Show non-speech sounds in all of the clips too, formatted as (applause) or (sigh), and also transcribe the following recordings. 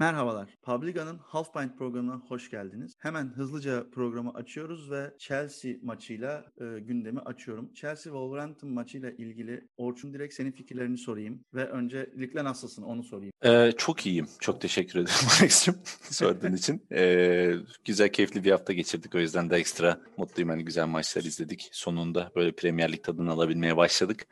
Merhabalar. Publica'nın Half Pint programına hoş geldiniz. Hemen hızlıca programı açıyoruz ve Chelsea maçıyla e, gündemi açıyorum. Chelsea Wolverhampton maçıyla ilgili Orçun direkt senin fikirlerini sorayım ve öncelikle nasılsın onu sorayım. Ee, çok iyiyim. Çok teşekkür ederim (laughs) Alex'cim (laughs) sorduğun için. Ee, güzel keyifli bir hafta geçirdik. O yüzden de ekstra mutluyum. Hani güzel maçlar izledik. Sonunda böyle Premier Lig tadını alabilmeye başladık.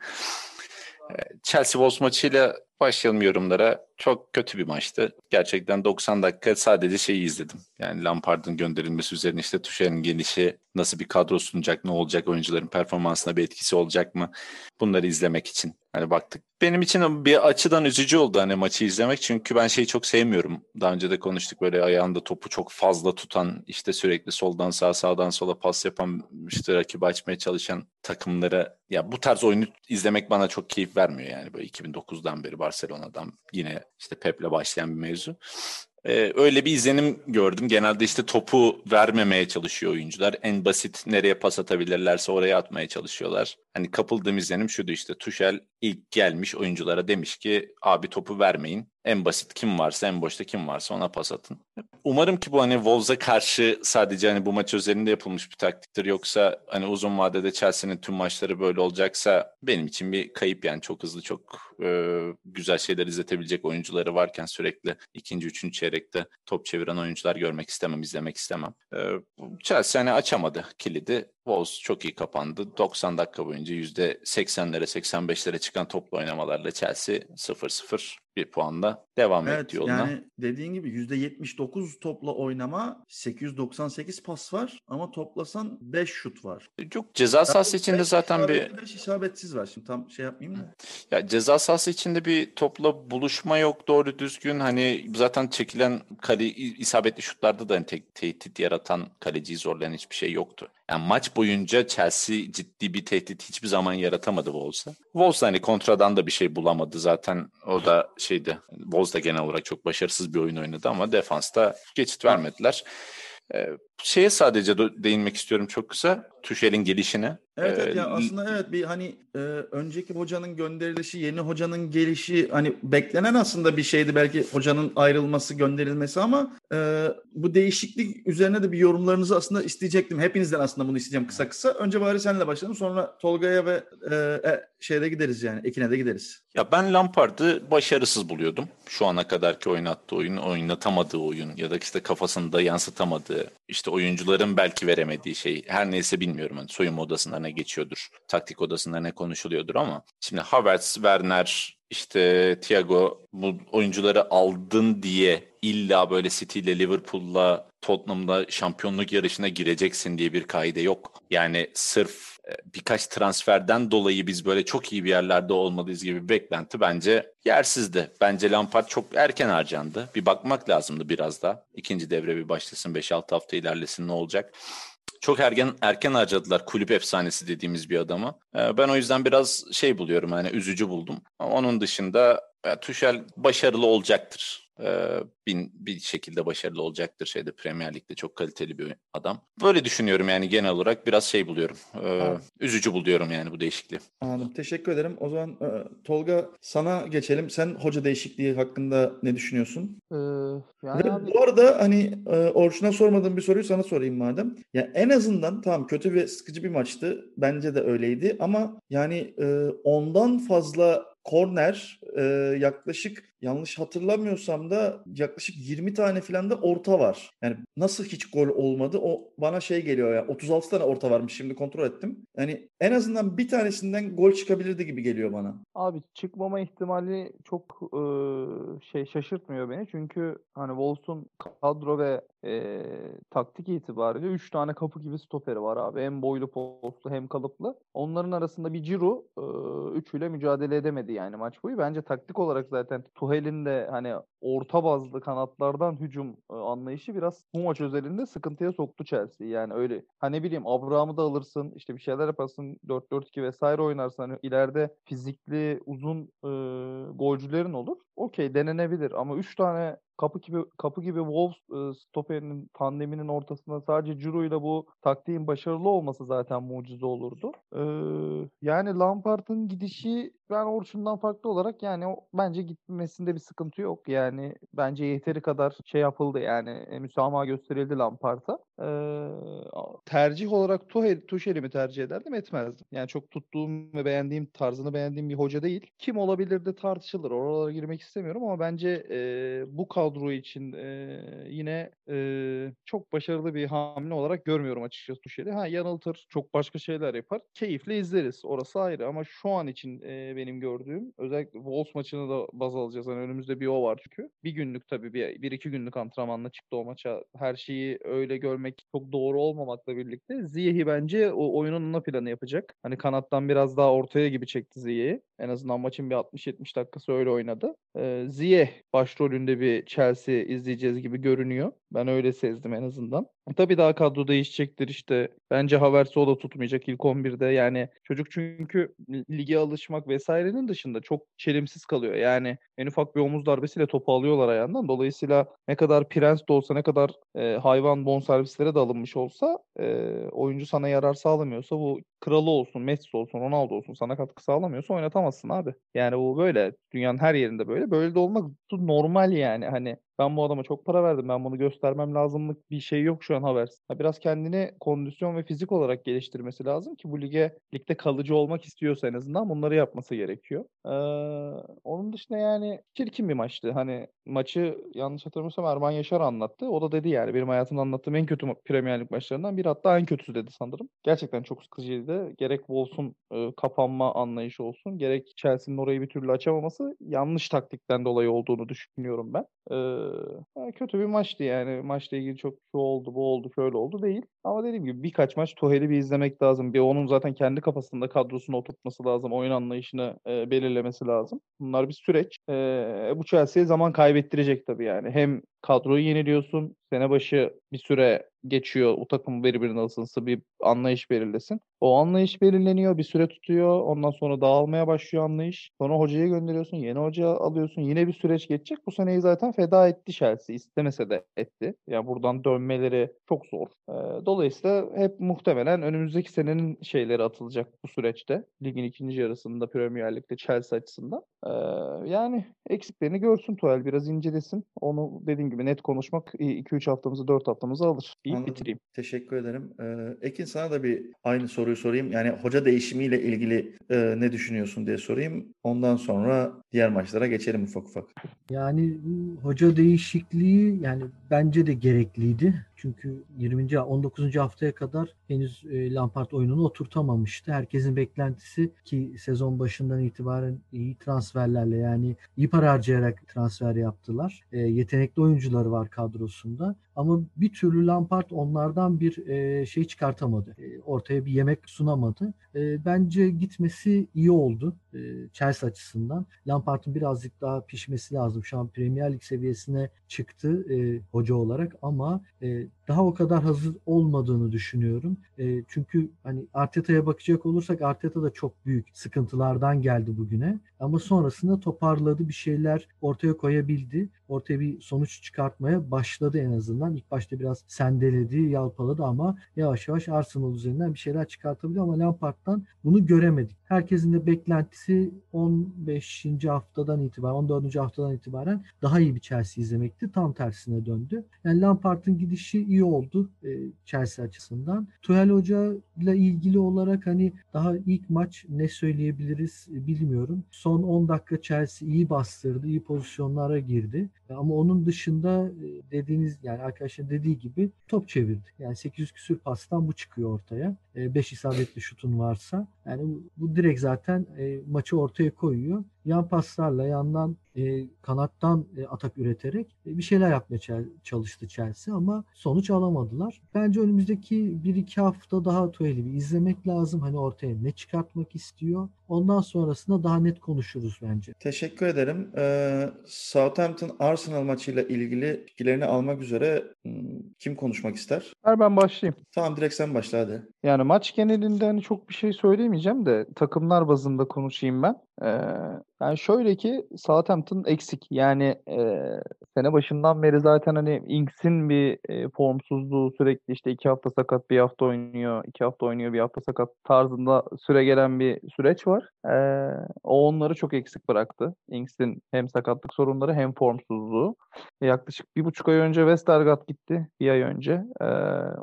Ee, Chelsea Wolves maçıyla başlayalım yorumlara. Çok kötü bir maçtı. Gerçekten 90 dakika sadece şeyi izledim. Yani Lampard'ın gönderilmesi üzerine işte Tuchel'in gelişi, nasıl bir kadro sunacak, ne olacak, oyuncuların performansına bir etkisi olacak mı? Bunları izlemek için hani baktık. Benim için bir açıdan üzücü oldu hani maçı izlemek. Çünkü ben şeyi çok sevmiyorum. Daha önce de konuştuk böyle ayağında topu çok fazla tutan, işte sürekli soldan sağa, sağdan sola pas yapan, işte rakibi açmaya çalışan takımlara ya bu tarz oyunu izlemek bana çok keyif vermiyor yani böyle 2009'dan beri Barcelona'dan yine işte Pep'le başlayan bir mevzu. Ee, öyle bir izlenim gördüm. Genelde işte topu vermemeye çalışıyor oyuncular. En basit nereye pas atabilirlerse oraya atmaya çalışıyorlar. Hani kapıldığım izlenim şuydu işte Tuchel ilk gelmiş oyunculara demiş ki abi topu vermeyin. En basit kim varsa en boşta kim varsa ona pas atın. Umarım ki bu hani Wolves'a karşı sadece hani bu maç üzerinde yapılmış bir taktiktir. Yoksa hani uzun vadede Chelsea'nin tüm maçları böyle olacaksa benim için bir kayıp yani çok hızlı çok e, güzel şeyler izletebilecek oyuncuları varken sürekli ikinci, üçüncü çeyrekte top çeviren oyuncular görmek istemem, izlemek istemem. E, Chelsea hani açamadı kilidi. Wolves çok iyi kapandı. 90 dakika boyunca %80'lere 85'lere çıkan toplu oynamalarla Chelsea 0-0 bir puanla devam evet, etti yoluna. Yani dediğin gibi %79 topla oynama 898 pas var ama toplasan 5 şut var. Çok ceza sahası içinde zaten bir 5 isabetsiz var. Şimdi tam şey yapmayayım da. Ya ceza sahası içinde bir topla buluşma yok doğru düzgün. Hani zaten çekilen kale isabetli şutlarda da hani te- tehdit yaratan kaleciyi zorlayan hiçbir şey yoktu. Yani maç boyunca Chelsea ciddi bir tehdit hiçbir zaman yaratamadı Wolves'a. Wolves hani kontradan da bir şey bulamadı zaten. O da şeydi. Wolves da genel olarak çok başarısız bir oyun oynadı ama defansta geçit vermediler. Ee, şeye sadece değinmek istiyorum çok kısa. Tuşel'in gelişine. Evet, evet ya aslında evet bir hani e, önceki hocanın gönderilişi, yeni hocanın gelişi hani beklenen aslında bir şeydi belki hocanın ayrılması, gönderilmesi ama e, bu değişiklik üzerine de bir yorumlarınızı aslında isteyecektim. Hepinizden aslında bunu isteyeceğim kısa kısa. Önce bari seninle başlayalım sonra Tolga'ya ve e, e, şeyde gideriz yani Ekin'e de gideriz. Ya ben Lampard'ı başarısız buluyordum. Şu ana kadarki oynattığı oyun, oynatamadığı oyun ya da işte kafasında yansıtamadığı, işte oyuncuların belki veremediği şey her neyse bilmiyorum. Hani soyunma odasında ne geçiyordur, taktik odasında ne konuşuluyordur ama şimdi Havertz, Werner, işte Thiago bu oyuncuları aldın diye illa böyle City ile Liverpool'la Tottenham'da şampiyonluk yarışına gireceksin diye bir kaide yok. Yani sırf birkaç transferden dolayı biz böyle çok iyi bir yerlerde olmalıyız gibi bir beklenti bence yersizdi. Bence Lampard çok erken harcandı. Bir bakmak lazımdı biraz da. İkinci devre bir başlasın 5-6 hafta ilerlesin ne olacak. Çok erken erken harcadılar kulüp efsanesi dediğimiz bir adamı. Ben o yüzden biraz şey buluyorum yani üzücü buldum. Onun dışında Tuchel başarılı olacaktır bin, bir şekilde başarılı olacaktır şeyde Premier Lig'de çok kaliteli bir adam. Böyle düşünüyorum yani genel olarak biraz şey buluyorum. E, üzücü buluyorum yani bu değişikliği. Anladım. Teşekkür ederim. O zaman e, Tolga sana geçelim. Sen hoca değişikliği hakkında ne düşünüyorsun? Ee, yani abi... Bu arada hani e, Orçun'a sormadığım bir soruyu sana sorayım madem. Ya en azından tamam kötü ve sıkıcı bir maçtı. Bence de öyleydi ama yani e, ondan fazla korner e, yaklaşık yanlış hatırlamıyorsam da yaklaşık 20 tane falan da orta var. Yani nasıl hiç gol olmadı o bana şey geliyor ya 36 tane orta varmış şimdi kontrol ettim. Yani en azından bir tanesinden gol çıkabilirdi gibi geliyor bana. Abi çıkmama ihtimali çok e, şey şaşırtmıyor beni. Çünkü hani Wolves'un kadro ve e, taktik itibariyle 3 tane kapı gibi stoperi var abi. Hem boylu postlu hem kalıplı. Onların arasında bir Ciro e, üçüyle mücadele edemedi yani maç boyu. Bence taktik olarak zaten Tuhel'in de hani orta bazlı kanatlardan hücum e, anlayışı biraz bu maç özelinde sıkıntıya soktu Chelsea. Yani öyle hani bileyim Abraham'ı da alırsın işte bir şeyler yaparsın 4-4-2 vesaire oynarsın. Hani ileride fizikli uzun e, golcülerin olur. Okey denenebilir ama 3 tane kapı gibi kapı gibi Wolves e, stoperinin pandeminin ortasında sadece Ciro ile bu taktiğin başarılı olması zaten mucize olurdu. E, yani Lampard'ın gidişi ben Orçun'dan farklı olarak yani o, bence gitmesinde bir sıkıntı yok. Yani bence yeteri kadar şey yapıldı yani e, müsamaha gösterildi Lampard'a. E, tercih olarak Tuchel, Tuchel'i mi tercih ederdim etmezdim. Yani çok tuttuğum ve beğendiğim tarzını beğendiğim bir hoca değil. Kim olabilir de tartışılır. Oralara girmek istemiyorum ama bence e, bu kadro için e, yine e, çok başarılı bir hamle olarak görmüyorum açıkçası Tuchel'i. Ha yanıltır, çok başka şeyler yapar. Keyifle izleriz. Orası ayrı ama şu an için e, benim gördüğüm özellikle Wolves maçını da baz alacağız. Yani önümüzde bir o var çünkü. Bir günlük tabii bir, bir iki günlük antrenmanla çıktı o maça. Her şeyi öyle görmek çok doğru olmamakla birlikte Ziyeh'i bence o oyunun ana planı yapacak. Hani kanattan biraz daha ortaya gibi çekti Ziyeh'i. En azından maçın bir 60-70 dakikası öyle oynadı. Ee, Ziyeh başrolünde bir Chelsea izleyeceğiz gibi görünüyor. Ben öyle sezdim en azından. E, tabii daha kadro değişecektir işte. Bence Havertz'i o da tutmayacak ilk 11'de. Yani çocuk çünkü lige alışmak vesairenin dışında çok çelimsiz kalıyor. Yani en ufak bir omuz darbesiyle topu alıyorlar ayağından. Dolayısıyla ne kadar prens de olsa ne kadar e, hayvan bonservislere de alınmış olsa e, oyuncu sana yarar sağlamıyorsa bu kralı olsun, Messi olsun, Ronaldo olsun sana katkı sağlamıyorsa oynatamazsın abi. Yani bu böyle. Dünyanın her yerinde böyle. Böyle de olmak normal yani. Hani ben bu adama çok para verdim. Ben bunu göstermem lazımlık bir şey yok şu an Havertz. Biraz kendini kondisyon ve fizik olarak geliştirmesi lazım ki bu lige ligde kalıcı olmak istiyorsa en azından bunları yapması gerekiyor. Ee, onun dışında yani çirkin bir maçtı. Hani maçı yanlış hatırlamıyorsam Erman Yaşar anlattı. O da dedi yani benim hayatımda anlattığım en kötü Premier Lig maçlarından biri hatta en kötüsü dedi sanırım. Gerçekten çok sıkıcıydı. Gerek Wolves'un e, kapanma anlayışı olsun gerek Chelsea'nin orayı bir türlü açamaması yanlış taktikten dolayı olduğunu düşünüyorum ben. Ee, kötü bir maçtı yani. Maçla ilgili çok şu oldu, bu oldu, şöyle oldu değil. Ama dediğim gibi birkaç maç Tuhel'i bir izlemek lazım. Bir onun zaten kendi kafasında kadrosunu oturtması lazım. Oyun anlayışını e, belirlemesi lazım. Bunlar bir süreç. E, bu Chelsea'ye zaman kaybettirecek tabii yani. Hem kadroyu yeniliyorsun. Sene başı bir süre geçiyor. O takım birbirine ısınsı bir anlayış belirlesin. O anlayış belirleniyor. Bir süre tutuyor. Ondan sonra dağılmaya başlıyor anlayış. Sonra hocaya gönderiyorsun. Yeni hoca alıyorsun. Yine bir süreç geçecek. Bu seneyi zaten feda etti Chelsea. İstemese de etti. Yani buradan dönmeleri çok zor. Ee, dolayısıyla hep muhtemelen önümüzdeki senenin şeyleri atılacak bu süreçte. Ligin ikinci yarısında Premier Lig'de Chelsea açısından. Ee, yani eksiklerini görsün Tuel. Biraz incelesin. Onu dediğim gibi net konuşmak 2-3 haftamızı 4 haftamızı alır. İyi bitireyim. Teşekkür ederim. Ee, Ekin sana da bir aynı soruyu sorayım. Yani hoca değişimiyle ilgili e, ne düşünüyorsun diye sorayım. Ondan sonra diğer maçlara geçelim ufak ufak. Yani hoca değişikliği yani bence de gerekliydi. Çünkü 20. 19. haftaya kadar henüz e, Lampard oyununu oturtamamıştı. Herkesin beklentisi ki sezon başından itibaren iyi transferlerle yani iyi para harcayarak transfer yaptılar. E, yetenekli oyuncuları var kadrosunda. Ama bir türlü Lampard onlardan bir e, şey çıkartamadı. E, ortaya bir yemek sunamadı. E, bence gitmesi iyi oldu e, Chelsea açısından. Lampard'ın birazcık daha pişmesi lazım. Şu an Premier Lig seviyesine çıktı e, hoca olarak ama e, daha o kadar hazır olmadığını düşünüyorum. E, çünkü hani Arteta'ya bakacak olursak Arteta da çok büyük sıkıntılardan geldi bugüne. Ama sonrasında toparladı bir şeyler ortaya koyabildi. Ortaya bir sonuç çıkartmaya başladı en azından. İlk başta biraz sendeledi, yalpaladı ama yavaş yavaş Arsenal üzerinden bir şeyler çıkartabiliyor ama Lampard'dan bunu göremedik. Herkesin de beklentisi 15. haftadan itibaren, 14. haftadan itibaren daha iyi bir Chelsea izlemekti. Tam tersine döndü. Yani Lampard'ın gidişi iyi oldu e, Chelsea açısından. Tuchel Hoca ile ilgili olarak hani daha ilk maç ne söyleyebiliriz bilmiyorum. Son 10 dakika Chelsea iyi bastırdı, iyi pozisyonlara girdi. Ama onun dışında e, dediğiniz yani arkadaşlar dediği gibi top çevirdi. Yani 800 küsür pastan bu çıkıyor ortaya. 5 e, isabetli şutun varsa. Yani bu, direkt zaten e, maçı ortaya koyuyor. Yan paslarla yandan e, kanattan e, atak üreterek e, bir şeyler yapmaya çalıştı Chelsea ama sonuç alamadılar. Bence önümüzdeki 1-2 hafta daha Tuhel'i bir izlemek lazım. Hani ortaya ne çıkartmak istiyor. Ondan sonrasında daha net konuşuruz bence. Teşekkür ederim. Ee, Southampton Arsenal maçıyla ilgili fikirlerini almak üzere hmm, kim konuşmak ister? Ben başlayayım. Tamam direkt sen başla hadi. Yani maç genelinde hani çok bir şey söyleyemeyeceğim de takımlar bazında konuşayım ben. Ee, yani şöyle ki Southampton eksik. Yani e, sene başından beri zaten hani Inks'in bir e, formsuzluğu sürekli işte iki hafta sakat bir hafta oynuyor, iki hafta oynuyor bir hafta sakat tarzında süre gelen bir süreç var. E, o onları çok eksik bıraktı. Inks'in hem sakatlık sorunları hem formsuzluğu. Yaklaşık bir buçuk ay önce Westergaard gitti. Bir ay önce. E,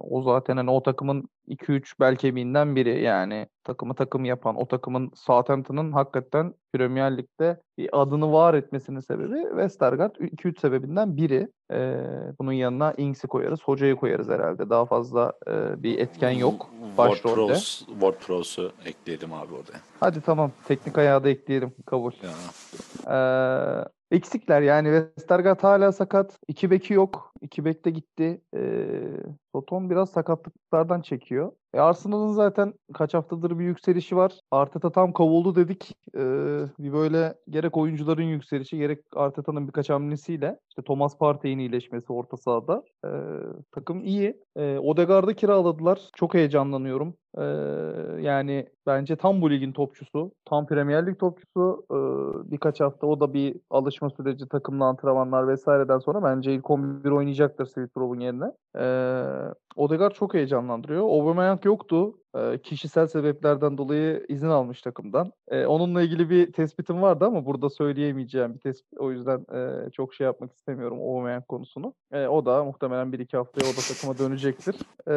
o zaten hani o takımın 2-3 bel kemiğinden biri yani takımı takım yapan o takımın Southampton'ın hakikaten Premier Lig'de bir adını var etmesinin sebebi Westergaard 2-3 sebebinden biri. Ee, bunun yanına Ings'i koyarız, hocayı koyarız herhalde. Daha fazla e, bir etken yok başrolde. WordPress'u ekleyelim abi orada. Hadi tamam. Teknik ayağı da ekleyelim. Kabul. Ya. Ee, eksikler yani Westergaard hala sakat. İki beki yok. İki bek de gitti. Ee, Soton biraz sakatlıklardan çekiyor. E Arsenal'ın zaten kaç haftadır bir yükselişi var. Arteta tam kavuldu dedik. Ee, bir böyle gerek oyuncuların yükselişi gerek Arteta'nın birkaç hamlesiyle işte Thomas Partey'in iyileşmesi orta sahada. Ee, takım iyi. Ee, Odegaard'ı kiraladılar. Çok heyecanlanıyorum. Ee, yani bence tam bu ligin topçusu. Tam Premier Lig topçusu. Ee, birkaç hafta o da bir alışma süreci takımla antrenmanlar vesaireden sonra bence ilk 11 oynayacaktır Smith-Rowe'un yerine. Ee, Odegaard çok heyecanlandırıyor. Aubameyang yoktu. E, kişisel sebeplerden dolayı izin almış takımdan. E, onunla ilgili bir tespitim vardı ama burada söyleyemeyeceğim bir tespit. O yüzden e, çok şey yapmak istemiyorum Aubameyang konusunu. E, o da muhtemelen bir iki haftaya o da takıma dönecektir. E,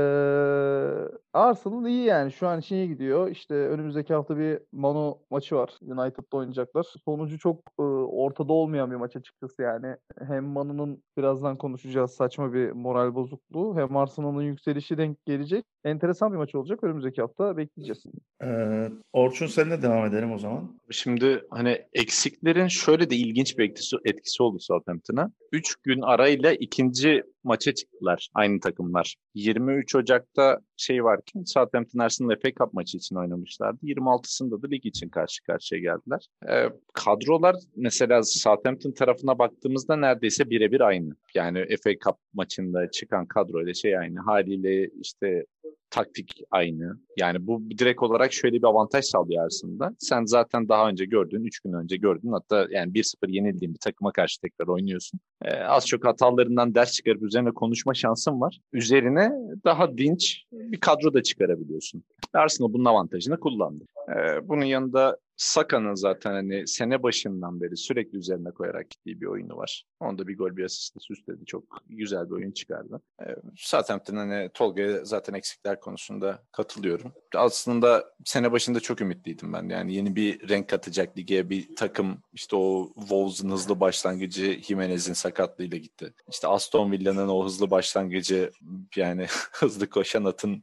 Arsenal iyi yani. Şu an şeye gidiyor. İşte önümüzdeki hafta bir Manu maçı var. United'da oynayacaklar. Sonucu çok e, ortada olmayan bir maç açıkçası yani. Hem Manu'nun birazdan konuşacağız saçma bir moral bozukluğu hem Arsenal'ın yükselişi denk gelecek. Enteresan bir maç olacak. Önümüzdeki hafta bekleyeceğiz. Ee, Orçun seninle devam edelim o zaman. Şimdi hani eksiklerin şöyle de ilginç bir etkisi, etkisi oldu Southampton'a. 3 gün arayla ikinci maça çıktılar aynı takımlar. 23 Ocak'ta şey var ki Southampton Arsenal FA Cup maçı için oynamışlardı. 26'sında da lig için karşı karşıya geldiler. Ee, kadrolar mesela Southampton tarafına baktığımızda neredeyse birebir aynı. Yani FA Cup maçında çıkan kadroyla şey aynı. Haliyle işte taktik aynı. Yani bu direkt olarak şöyle bir avantaj sağlıyor aslında. Sen zaten daha önce gördün, 3 gün önce gördün. Hatta yani 1-0 yenildiğin bir takıma karşı tekrar oynuyorsun. Ee, az çok hatalarından ders çıkarıp üzerine konuşma şansın var. Üzerine daha dinç bir kadro da çıkarabiliyorsun. Arsenal bunun avantajını kullandı. Ee, bunun yanında Saka'nın zaten hani sene başından beri sürekli üzerine koyarak gittiği bir oyunu var. Onda bir gol bir asist süsledi. Çok güzel bir oyun çıkardı. Ee, Southampton hani Tolga'ya zaten eksikler konusunda katılıyorum. Aslında sene başında çok ümitliydim ben. Yani yeni bir renk katacak lige bir takım işte o Wolves'ın hızlı başlangıcı Jimenez'in sakatlığıyla gitti. İşte Aston Villa'nın o hızlı başlangıcı yani (laughs) hızlı koşan atın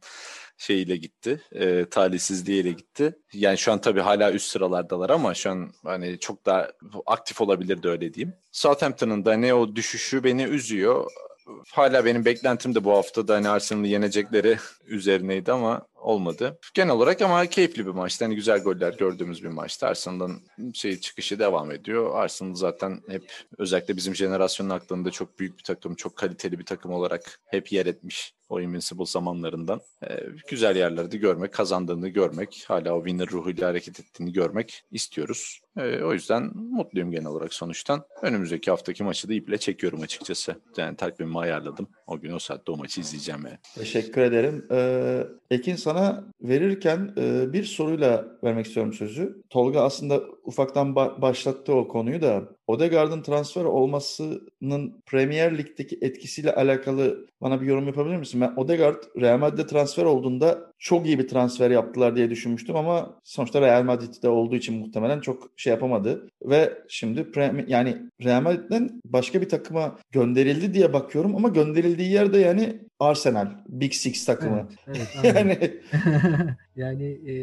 şeyiyle gitti. E, talihsizliğiyle gitti. Yani şu an tabii hala üst sıralardalar ama şu an hani çok daha aktif olabilirdi öyle diyeyim. Southampton'ın da ne o düşüşü beni üzüyor. Hala benim beklentim de bu hafta da hani Arsenal'ı yenecekleri üzerineydi ama olmadı. Genel olarak ama keyifli bir maçtı. Hani güzel goller gördüğümüz bir maçtı. Arsenal'ın şey çıkışı devam ediyor. Arsenal zaten hep özellikle bizim jenerasyonun aklında çok büyük bir takım, çok kaliteli bir takım olarak hep yer etmiş o Invincible zamanlarından. Ee, güzel yerlerde görmek, kazandığını görmek, hala o winner ruhuyla hareket ettiğini görmek istiyoruz. Ee, o yüzden mutluyum genel olarak sonuçtan. Önümüzdeki haftaki maçı da iple çekiyorum açıkçası. Yani takvimimi ayarladım. O gün o saatte o maçı izleyeceğim yani. Teşekkür ederim. Ee, Ekin sana verirken e, bir soruyla vermek istiyorum sözü. Tolga aslında ufaktan ba- başlattı o konuyu da Odegaard'ın transfer olmasının Premier Lig'deki etkisiyle alakalı bana bir yorum yapabilir misin? Ben Odegaard Real Madrid'de transfer olduğunda çok iyi bir transfer yaptılar diye düşünmüştüm ama sonuçta Real Madrid'de olduğu için muhtemelen çok şey yapamadı. Ve şimdi Premier, yani Real Madrid'den başka bir takıma gönderildi diye bakıyorum ama gönderildiği yerde yani Arsenal, Big Six takımı. Evet, evet (laughs) yani (laughs) yani e,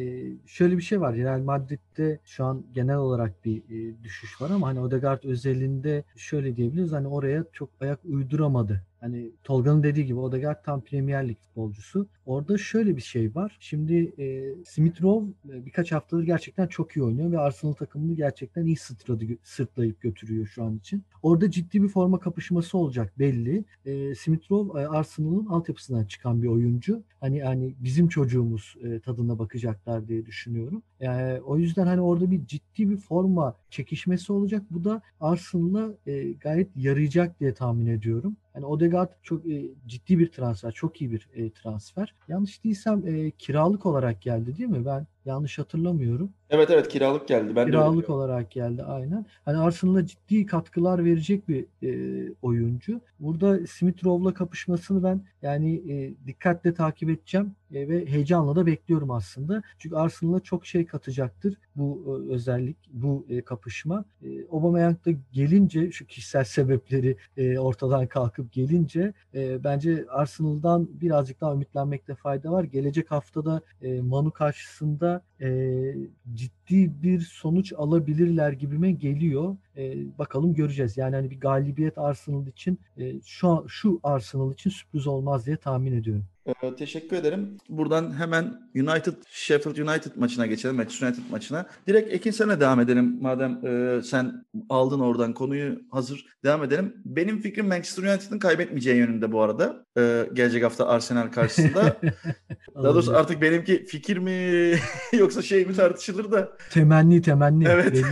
şöyle bir şey var. Real Madrid'de şu an genel olarak bir e, düşüş var ama hani Odegaard özelinde şöyle diyebiliriz. Hani oraya çok ayak uyduramadı Hani Tolga'nın dediği gibi Odegaard tam Premier Lig futbolcusu. Orada şöyle bir şey var. Şimdi e, Smith Rowe e, birkaç haftadır gerçekten çok iyi oynuyor ve Arsenal takımını gerçekten iyi sırtladı, sırtlayıp götürüyor şu an için. Orada ciddi bir forma kapışması olacak belli. E, Smith Rowe e, Arsenal'ın altyapısından çıkan bir oyuncu. Hani yani bizim çocuğumuz e, tadına bakacaklar diye düşünüyorum. Yani o yüzden hani orada bir ciddi bir forma çekişmesi olacak. Bu da Arsenal'a e, gayet yarayacak diye tahmin ediyorum. Yani Odegaard çok e, ciddi bir transfer, çok iyi bir e, transfer. Yanlış değilsem e, kiralık olarak geldi değil mi? Ben yanlış hatırlamıyorum. Evet evet kiralık geldi. Ben kiralık olarak geldi aynen. Hani Arsenal'a ciddi katkılar verecek bir e, oyuncu. Burada Smith Rowe'la kapışmasını ben yani e, dikkatle takip edeceğim e, ve heyecanla da bekliyorum aslında. Çünkü Arsenal'a çok şey katacaktır bu e, özellik, bu e, kapışma. E, Aubameyang da gelince şu kişisel (laughs) sebepleri e, ortadan kalkıp gelince e, bence Arsenal'dan birazcık daha ümitlenmekte fayda var. Gelecek haftada e, Manu karşısında e, ciddi bir sonuç alabilirler gibime geliyor. E, bakalım göreceğiz. Yani hani bir galibiyet Arsenal için e, şu şu Arsenal için sürpriz olmaz diye tahmin ediyorum. Ee, teşekkür ederim. Buradan hemen United Sheffield United maçına geçelim. Manchester United maçına. Direkt Ekin sana devam edelim. Madem e, sen aldın oradan konuyu hazır devam edelim. Benim fikrim Manchester United'ın kaybetmeyeceği yönünde bu arada. E, gelecek hafta Arsenal karşısında. (laughs) Daha doğrusu artık benimki fikir mi (laughs) yoksa şey mi tartışılır da. Temenni temenni. Evet. (laughs)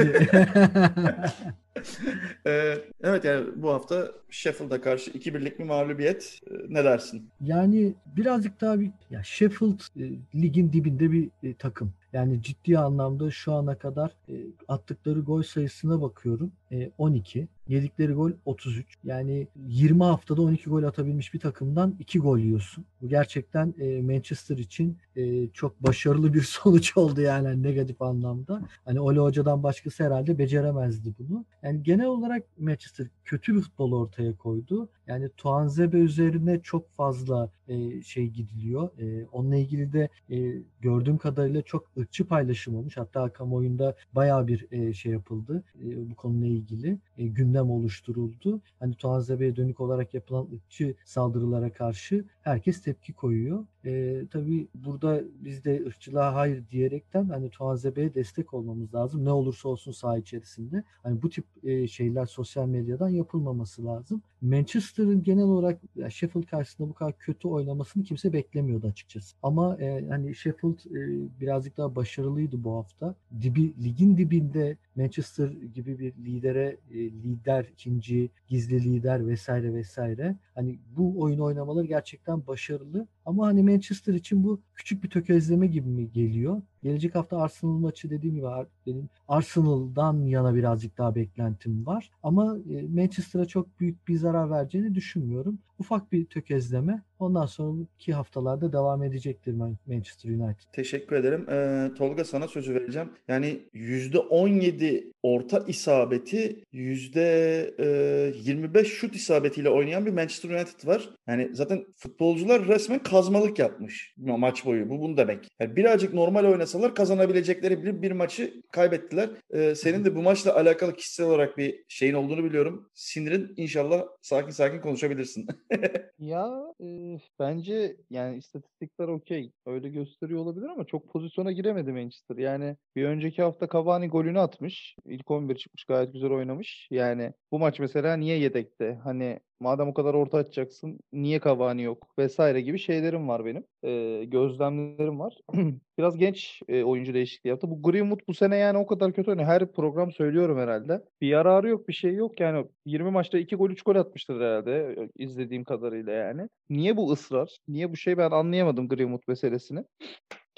Ee, evet yani bu hafta Sheffield'a karşı 2-1'lik bir mağlubiyet. Ee, ne dersin? Yani birazcık daha bir ya Sheffield e, ligin dibinde bir e, takım. Yani ciddi anlamda şu ana kadar e, attıkları gol sayısına bakıyorum. E, 12. Yedikleri gol 33. Yani 20 haftada 12 gol atabilmiş bir takımdan 2 gol yiyorsun. Bu gerçekten e, Manchester için e, çok başarılı bir (laughs) sonuç oldu yani hani negatif anlamda. Hani Ole Hoca'dan başkası herhalde beceremezdi bunu. Yani genel olarak Manchester kötü bir futbol ortaya koydu. Yani Tuanzebe üzerine çok fazla e, şey gidiliyor. E, onunla ilgili de e, gördüğüm kadarıyla çok ırkçı paylaşım olmuş. Hatta kamuoyunda baya bir e, şey yapıldı e, bu konuyla ilgili. E, gündem oluşturuldu. Hani Tuanzebe'ye dönük olarak yapılan ırkçı saldırılara karşı herkes tepki koyuyor. E, tabii burada biz de ırkçılığa hayır diyerekten hani Tuanzebe'ye destek olmamız lazım. Ne olursa olsun saha içerisinde. Hani bu tip e, şeyler sosyal medyadan yapılmaması lazım. Manchester'ın genel olarak Sheffield karşısında bu kadar kötü oynamasını kimse beklemiyordu açıkçası. Ama e, hani Sheffield e, birazcık daha başarılıydı bu hafta. Dibi ligin dibinde Manchester gibi bir lidere e, lider, ikinci, gizli lider vesaire vesaire. Hani bu oyun oynamaları gerçekten başarılı. Ama hani Manchester için bu küçük bir tökezleme gibi mi geliyor? Gelecek hafta Arsenal maçı dediğim gibi benim Arsenal'dan yana birazcık daha beklentim var. Ama e, Manchester'a çok büyük bir zarar vereceğini düşünmüyorum. Ufak bir tökezleme. Ondan sonraki haftalarda devam edecektir Manchester United. Teşekkür ederim. Ee, Tolga sana sözü vereceğim. Yani %17 orta isabeti %25 şut isabetiyle oynayan bir Manchester United var. Yani zaten futbolcular resmen kazmalık yapmış maç boyu. Bu bunu demek. Yani birazcık normal oynasalar kazanabilecekleri bir, bir maçı kaybettiler. Ee, senin de bu maçla alakalı kişisel olarak bir şeyin olduğunu biliyorum. Sinirin inşallah sakin sakin konuşabilirsin. (laughs) ya e, bence yani istatistikler okey. Öyle gösteriyor olabilir ama çok pozisyona giremedi Manchester. Yani bir önceki hafta Cavani golünü atmış. İlk 11 çıkmış gayet güzel oynamış. Yani bu maç mesela niye yedekte? Hani madem o kadar orta açacaksın niye Cavani yok vesaire gibi şeylerim var benim. E, gözlemlerim var. (clears throat) Biraz genç e, oyuncu değişikliği yaptı. Bu Greenwood bu sene yani o kadar kötü oynuyor. Her program söylüyorum herhalde. Bir yararı yok bir şey yok yani 20 maçta 2 gol 3 gol atmıştır herhalde izlediğim kadarıyla yani. Niye bu ısrar? Niye bu şey ben anlayamadım Greenwood meselesini.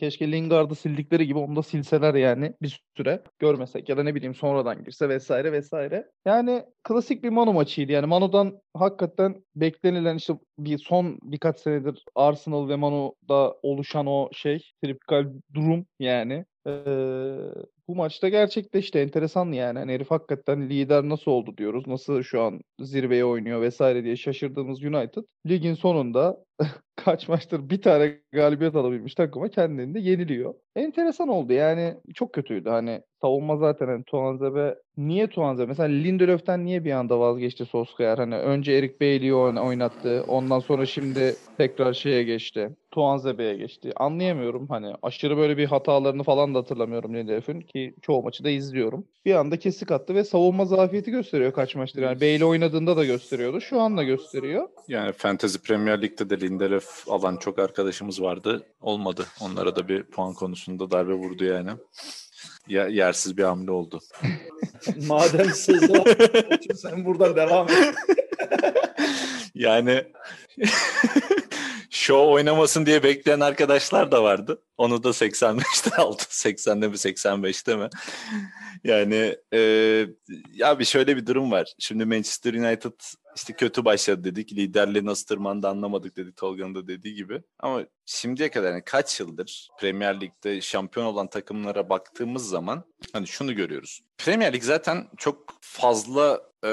Keşke Lingard'ı sildikleri gibi onu da silseler yani bir süre görmesek ya da ne bileyim sonradan girse vesaire vesaire. Yani klasik bir Manu maçıydı yani Manu'dan hakikaten beklenilen işte bir son birkaç senedir Arsenal ve Manu'da oluşan o şey tripikal durum yani. Ee, bu maçta gerçekleşti. Enteresan yani. Hani herif hakikaten lider nasıl oldu diyoruz. Nasıl şu an zirveye oynuyor vesaire diye şaşırdığımız United. Ligin sonunda (laughs) kaç maçtır bir tane galibiyet alabilmiş takıma kendini de yeniliyor. Enteresan oldu. Yani çok kötüydü. Hani savunma zaten hani Tuanzebe niye Tuanzebe mesela Lindelöf'ten niye bir anda vazgeçti Solskjaer? Hani önce Eric Bailey'i oynattı ondan sonra şimdi tekrar şeye geçti Tuanzebe'ye geçti. Anlayamıyorum. Hani aşırı böyle bir hatalarını falan da hatırlamıyorum Lindelöf'ün ki çoğu maçı da izliyorum. Bir anda kesik attı ve savunma zafiyeti gösteriyor kaç maçtır. Yani Bailey oynadığında da gösteriyordu şu an da gösteriyor. Yani Fantasy Premier Lig'de de Lindelöf alan çok arkadaşımız vardı olmadı onlara da bir puan konusunda darbe vurdu yani ya, yersiz bir hamle oldu. (laughs) Madem sızdı (laughs) sen buradan devam et. (laughs) yani show oynamasın diye bekleyen arkadaşlar da vardı. Onu da 85'te aldı. 80'de mi 85'te mi? Yani e, ya bir şöyle bir durum var. Şimdi Manchester United işte kötü başladı dedik. Liderliği nasıl tırmandı anlamadık dedi Tolga'nın da dediği gibi. Ama şimdiye kadar yani kaç yıldır Premier Lig'de şampiyon olan takımlara baktığımız zaman hani şunu görüyoruz. Premier Lig zaten çok fazla e,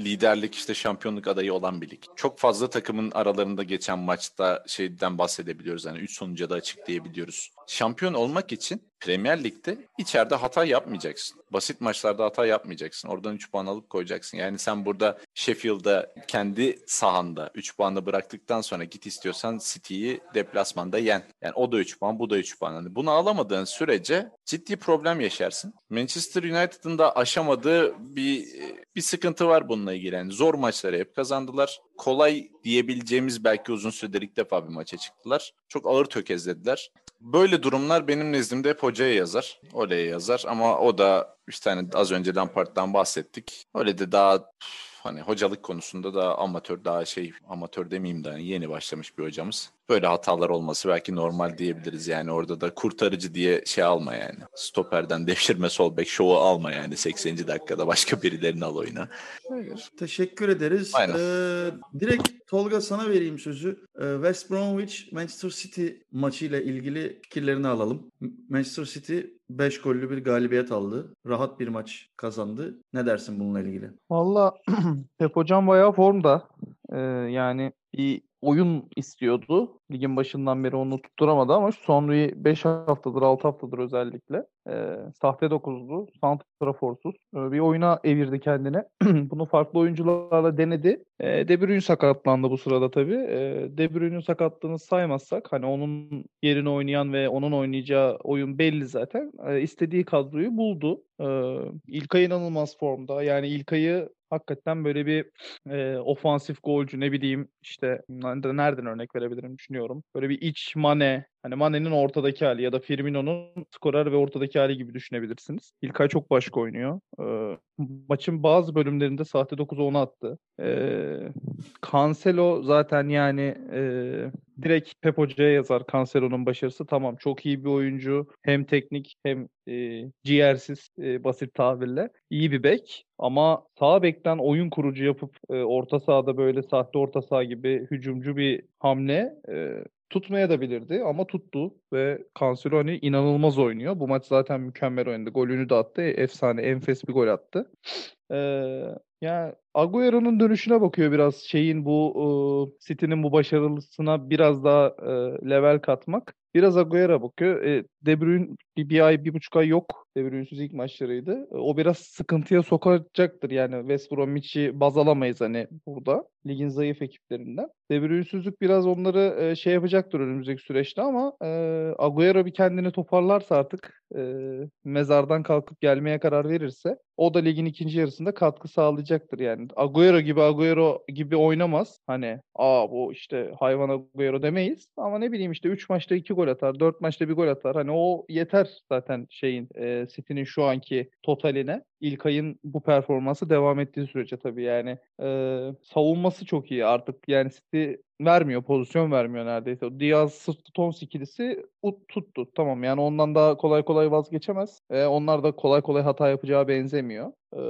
liderlik işte şampiyonluk adayı olan bir lig. Çok fazla takımın aralarında geçen maçta şeyden bahsedebiliyoruz. Yani 3 sonuca da açıklayabiliyoruz. Şampiyon olmak için Premier Lig'de içeride hata yapmayacaksın. Basit maçlarda hata yapmayacaksın. Oradan 3 puan alıp koyacaksın. Yani sen burada Sheffield'da kendi sahanda 3 puanı bıraktıktan sonra git istiyorsan City'yi deplasmanda yen. Yani o da 3 puan, bu da 3 puan. Yani bunu alamadığın sürece ciddi problem yaşarsın. Manchester United'ın da aşamadığı bir bir sıkıntı var bununla ilgili. Yani zor maçları hep kazandılar. Kolay diyebileceğimiz belki uzun süredir ilk defa bir maça çıktılar. Çok ağır tökezlediler. Böyle durumlar benim nezdimde hep hocaya yazar. Oleye yazar ama o da işte hani az önce Lampard'dan bahsettik. Öyle de daha hani hocalık konusunda da amatör daha şey amatör demeyeyim de hani yeni başlamış bir hocamız. Böyle hatalar olması belki normal diyebiliriz yani orada da kurtarıcı diye şey alma yani. Stoperden devşirme sol bek şovu alma yani 80. dakikada başka birilerini al oyuna. Teşekkür ederiz. Aynen. Ee, direkt Tolga sana vereyim sözü. Ee, West Bromwich Manchester City maçıyla ilgili fikirlerini alalım. Manchester City 5 gollü bir galibiyet aldı. Rahat bir maç kazandı. Ne dersin bununla ilgili? Valla (clears throat) Pep Hocam bayağı formda. Ee, yani bir oyun istiyordu. Ligin başından beri onu tutturamadı ama son bir 5 haftadır 6 haftadır özellikle e, sahte 9'lu, santraforsuz e, bir oyuna evirdi kendine. (clears throat) Bunu farklı oyuncularla denedi. E, De Bruyne sakatlandı bu sırada tabii. E, De Bruyne'in sakatlığını saymazsak hani onun yerine oynayan ve onun oynayacağı oyun belli zaten. E, istediği kadroyu buldu. E, İlkay inanılmaz formda. Yani İlkay'ı hakikaten böyle bir e, ofansif golcü ne bileyim işte nereden örnek verebilirim düşünüyorum. Böyle bir iç mane Hani Mane'nin ortadaki hali ya da Firmino'nun skorer ve ortadaki hali gibi düşünebilirsiniz. İlkay çok başka oynuyor. Ee, maçın bazı bölümlerinde sahte 9'u ona attı. Ee, Cancelo zaten yani e, direkt Pep Hoca'ya yazar Cancelo'nun başarısı. Tamam çok iyi bir oyuncu. Hem teknik hem e, ciğersiz e, basit tabirle. iyi bir bek. Ama sağ bekten oyun kurucu yapıp e, orta sahada böyle sahte orta saha gibi hücumcu bir hamle e, tutmaya da bilirdi ama tuttu ve Cancelo hani inanılmaz oynuyor. Bu maç zaten mükemmel oynadı. Golünü de attı. Efsane, enfes bir gol attı. Ee, ya Agüero'nun dönüşüne bakıyor biraz şeyin bu e, City'nin bu başarılısına biraz daha e, level katmak. Biraz Agüero bakıyor. E, De Bruyne bir, bir ay, bir buçuk ay yok. Bruyne'siz ilk maçlarıydı. E, o biraz sıkıntıya sokacaktır. Yani West Bromwich'i baz alamayız hani burada. Ligin zayıf ekiplerinden. De biraz onları e, şey yapacaktır önümüzdeki süreçte ama e, Agüero bir kendini toparlarsa artık e, mezardan kalkıp gelmeye karar verirse o da ligin ikinci yarısında katkı sağlayacaktır yani. Agüero gibi Agüero gibi oynamaz. Hani aa bu işte hayvan Agüero demeyiz. Ama ne bileyim işte 3 maçta 2 gol atar, 4 maçta bir gol atar. Hani o yeter zaten şeyin e, City'nin şu anki totaline. İlkay'ın bu performansı devam ettiği sürece tabii yani e, savunması çok iyi artık yani City vermiyor pozisyon vermiyor neredeyse. Diaz Stones ikilisi tuttu tamam yani ondan daha kolay kolay vazgeçemez. E, onlar da kolay kolay hata yapacağı benzemiyor. E,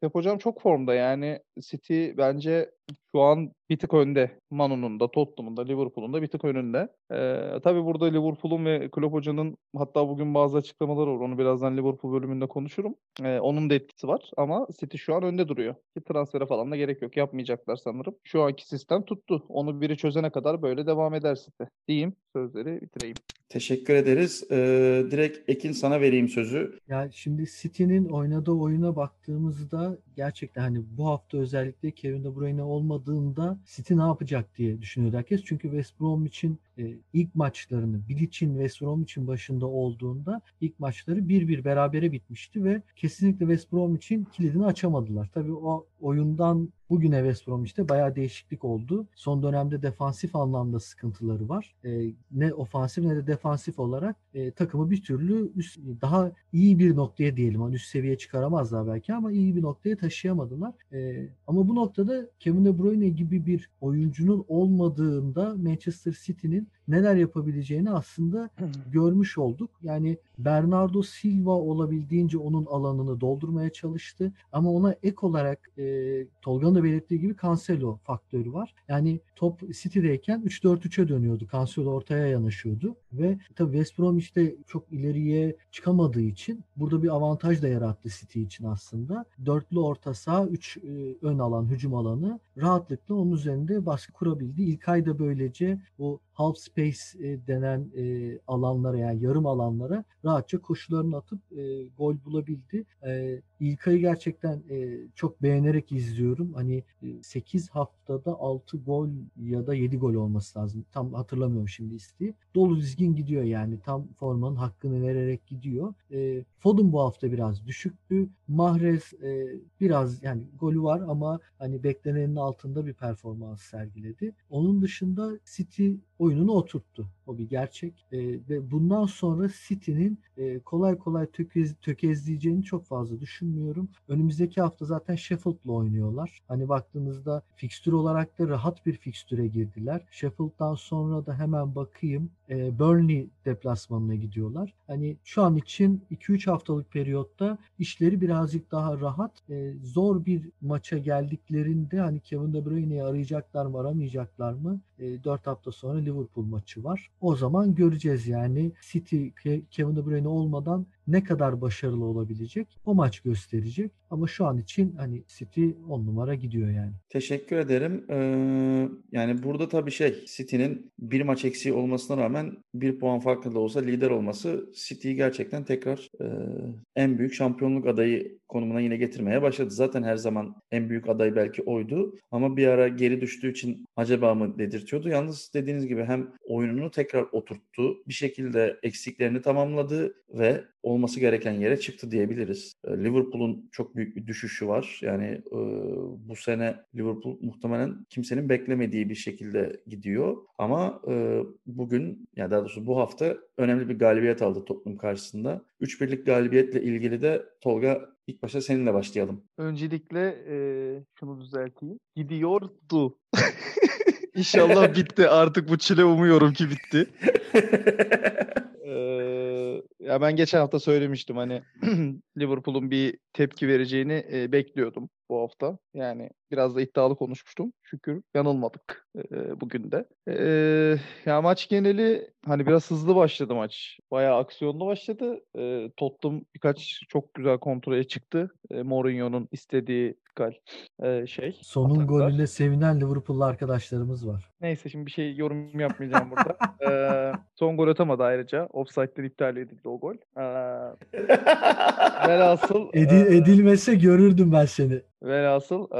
Pep hocam çok formda yani City bence şu an bir tık önde. Manu'nun da, Tottenham'ın da, Liverpool'un da bir tık önünde. Ee, tabii burada Liverpool'un ve Klopp Hoca'nın hatta bugün bazı açıklamaları var. Onu birazdan Liverpool bölümünde konuşurum. Ee, onun da etkisi var ama City şu an önde duruyor. Ki transfere falan da gerek yok. Yapmayacaklar sanırım. Şu anki sistem tuttu. Onu biri çözene kadar böyle devam edersin de diyeyim sözleri bitireyim. Teşekkür ederiz. Ee, direkt Ekin sana vereyim sözü. Ya şimdi City'nin oynadığı oyuna baktığımızda gerçekten hani bu hafta özellikle Kevin De Bruyne olmadığında City ne yapacak diye düşünüyordu herkes. Çünkü West Bromwich'in e, ilk maçlarını Bilic'in West Bromwich'in başında olduğunda ilk maçları bir bir berabere bitmişti ve kesinlikle West Bromwich'in kilidini açamadılar. Tabii o oyundan bugüne West Bromwich'te bayağı değişiklik oldu. Son dönemde defansif anlamda sıkıntıları var. E, ne ofansif ne de defansif olarak e, takımı bir türlü üst, daha iyi bir noktaya diyelim. Hani üst seviye çıkaramazlar belki ama iyi bir noktaya taşıyamadılar. E, ama bu noktada Kevin De Bruyne gibi bir oyuncunun olmadığında Manchester City'nin neler yapabileceğini aslında görmüş olduk. Yani Bernardo Silva olabildiğince onun alanını doldurmaya çalıştı. Ama ona ek olarak e, Tolga'nın da belirttiği gibi Cancelo faktörü var. Yani top City'deyken 3-4-3'e dönüyordu. Cancelo ortaya yanaşıyordu. Ve tabii West Bromwich'te çok ileriye çıkamadığı için burada bir avantaj da yarattı City için aslında. Dörtlü orta saha, 3 e, ön alan, hücum alanı rahatlıkla onun üzerinde baskı kurabildi. İlkay da böylece o half space e, denen e, alanlara yani yarım alanlara rahatça koşularını atıp e, gol bulabildi. İlkay'ı gerçekten e, çok beğenerek izliyorum. Hani e, 8 haftada 6 gol ya da 7 gol olması lazım. Tam hatırlamıyorum şimdi isteği. Dolu dizgin gidiyor yani. Tam formanın hakkını vererek gidiyor. E, Foden bu hafta biraz düşüktü. Mahrez e, biraz yani golü var ama hani beklenenin altında bir performans sergiledi. Onun dışında City oyununu oturttu. O bir gerçek. E, ve bundan sonra City'nin e, kolay kolay tökez, tökezleyeceğini çok fazla düşünmüyorum. Önümüzdeki hafta zaten Sheffield'la oynuyorlar. Hani baktığınızda fikstür olarak da rahat bir fikstüre girdiler. Sheffield'dan sonra da hemen bakayım. E, Burnley deplasmanına gidiyorlar. Hani şu an için 2-3 haftalık periyotta işleri birazcık daha rahat. E, zor bir maça geldiklerinde hani Kevin De Bruyne'yi arayacaklar mı aramayacaklar mı? E, 4 hafta sonra Liverpool maçı var. O zaman göreceğiz yani City Kevin De Bruyne olmadan ne kadar başarılı olabilecek o maç gösterecek. Ama şu an için hani City on numara gidiyor yani. Teşekkür ederim. Ee, yani burada tabii şey City'nin bir maç eksiği olmasına rağmen bir puan farklı da olsa lider olması City'yi gerçekten tekrar e, en büyük şampiyonluk adayı konumuna yine getirmeye başladı. Zaten her zaman en büyük aday belki oydu ama bir ara geri düştüğü için acaba mı dedirtiyordu. Yalnız dediğiniz gibi hem oyununu tekrar oturttu, bir şekilde eksiklerini tamamladı ve olması gereken yere çıktı diyebiliriz. Liverpool'un çok büyük bir düşüşü var. Yani e, bu sene Liverpool muhtemelen kimsenin beklemediği bir şekilde gidiyor. Ama e, bugün ya daha doğrusu bu hafta önemli bir galibiyet aldı toplum karşısında. 3-1'lik galibiyetle ilgili de Tolga ilk başta seninle başlayalım. Öncelikle e, şunu düzelteyim. Gidiyordu. (laughs) İnşallah bitti. Artık bu çile umuyorum ki bitti. ee, (laughs) ya ben geçen hafta söylemiştim hani (clears throat) Liverpool'un bir tepki vereceğini e, bekliyordum bu hafta. Yani biraz da iddialı konuşmuştum. Şükür yanılmadık e, bugün de. E, ya maç geneli hani biraz hızlı başladı maç. Bayağı aksiyonlu başladı. E, Tottenham birkaç çok güzel kontrole çıktı. E, Mourinho'nun istediği gal e, şey. Sonun ataklar. golüne sevinen Liverpool'lu arkadaşlarımız var. Neyse şimdi bir şey yorum yapmayacağım burada. (laughs) e, son gol atamadı ayrıca. Offside'den iptal edildi o gol. E, (laughs) velhasıl Edil, edilmese görürdüm ben seni. Velhasıl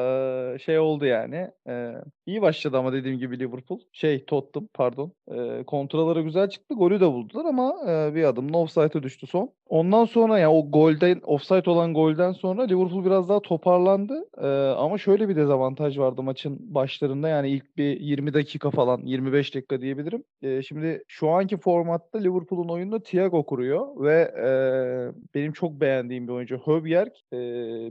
e, şey oldu yani. E, iyi başladı ama dediğim gibi Liverpool. Şey Tottenham pardon. E, kontraları güzel çıktı. Golü de buldular ama e, bir adım offside'e düştü son. Ondan sonra yani o golden offside olan golden sonra Liverpool biraz daha toparlandı. E, ama şöyle bir dezavantaj vardı maçın başlarında. Yani ilk bir 20 dakika falan 25 dakika diyebilirim. E, şimdi şu anki formatta Liverpool'un oyununu Thiago kuruyor ve e, benim çok beğendiğim bir oyuncu Højbjerg e,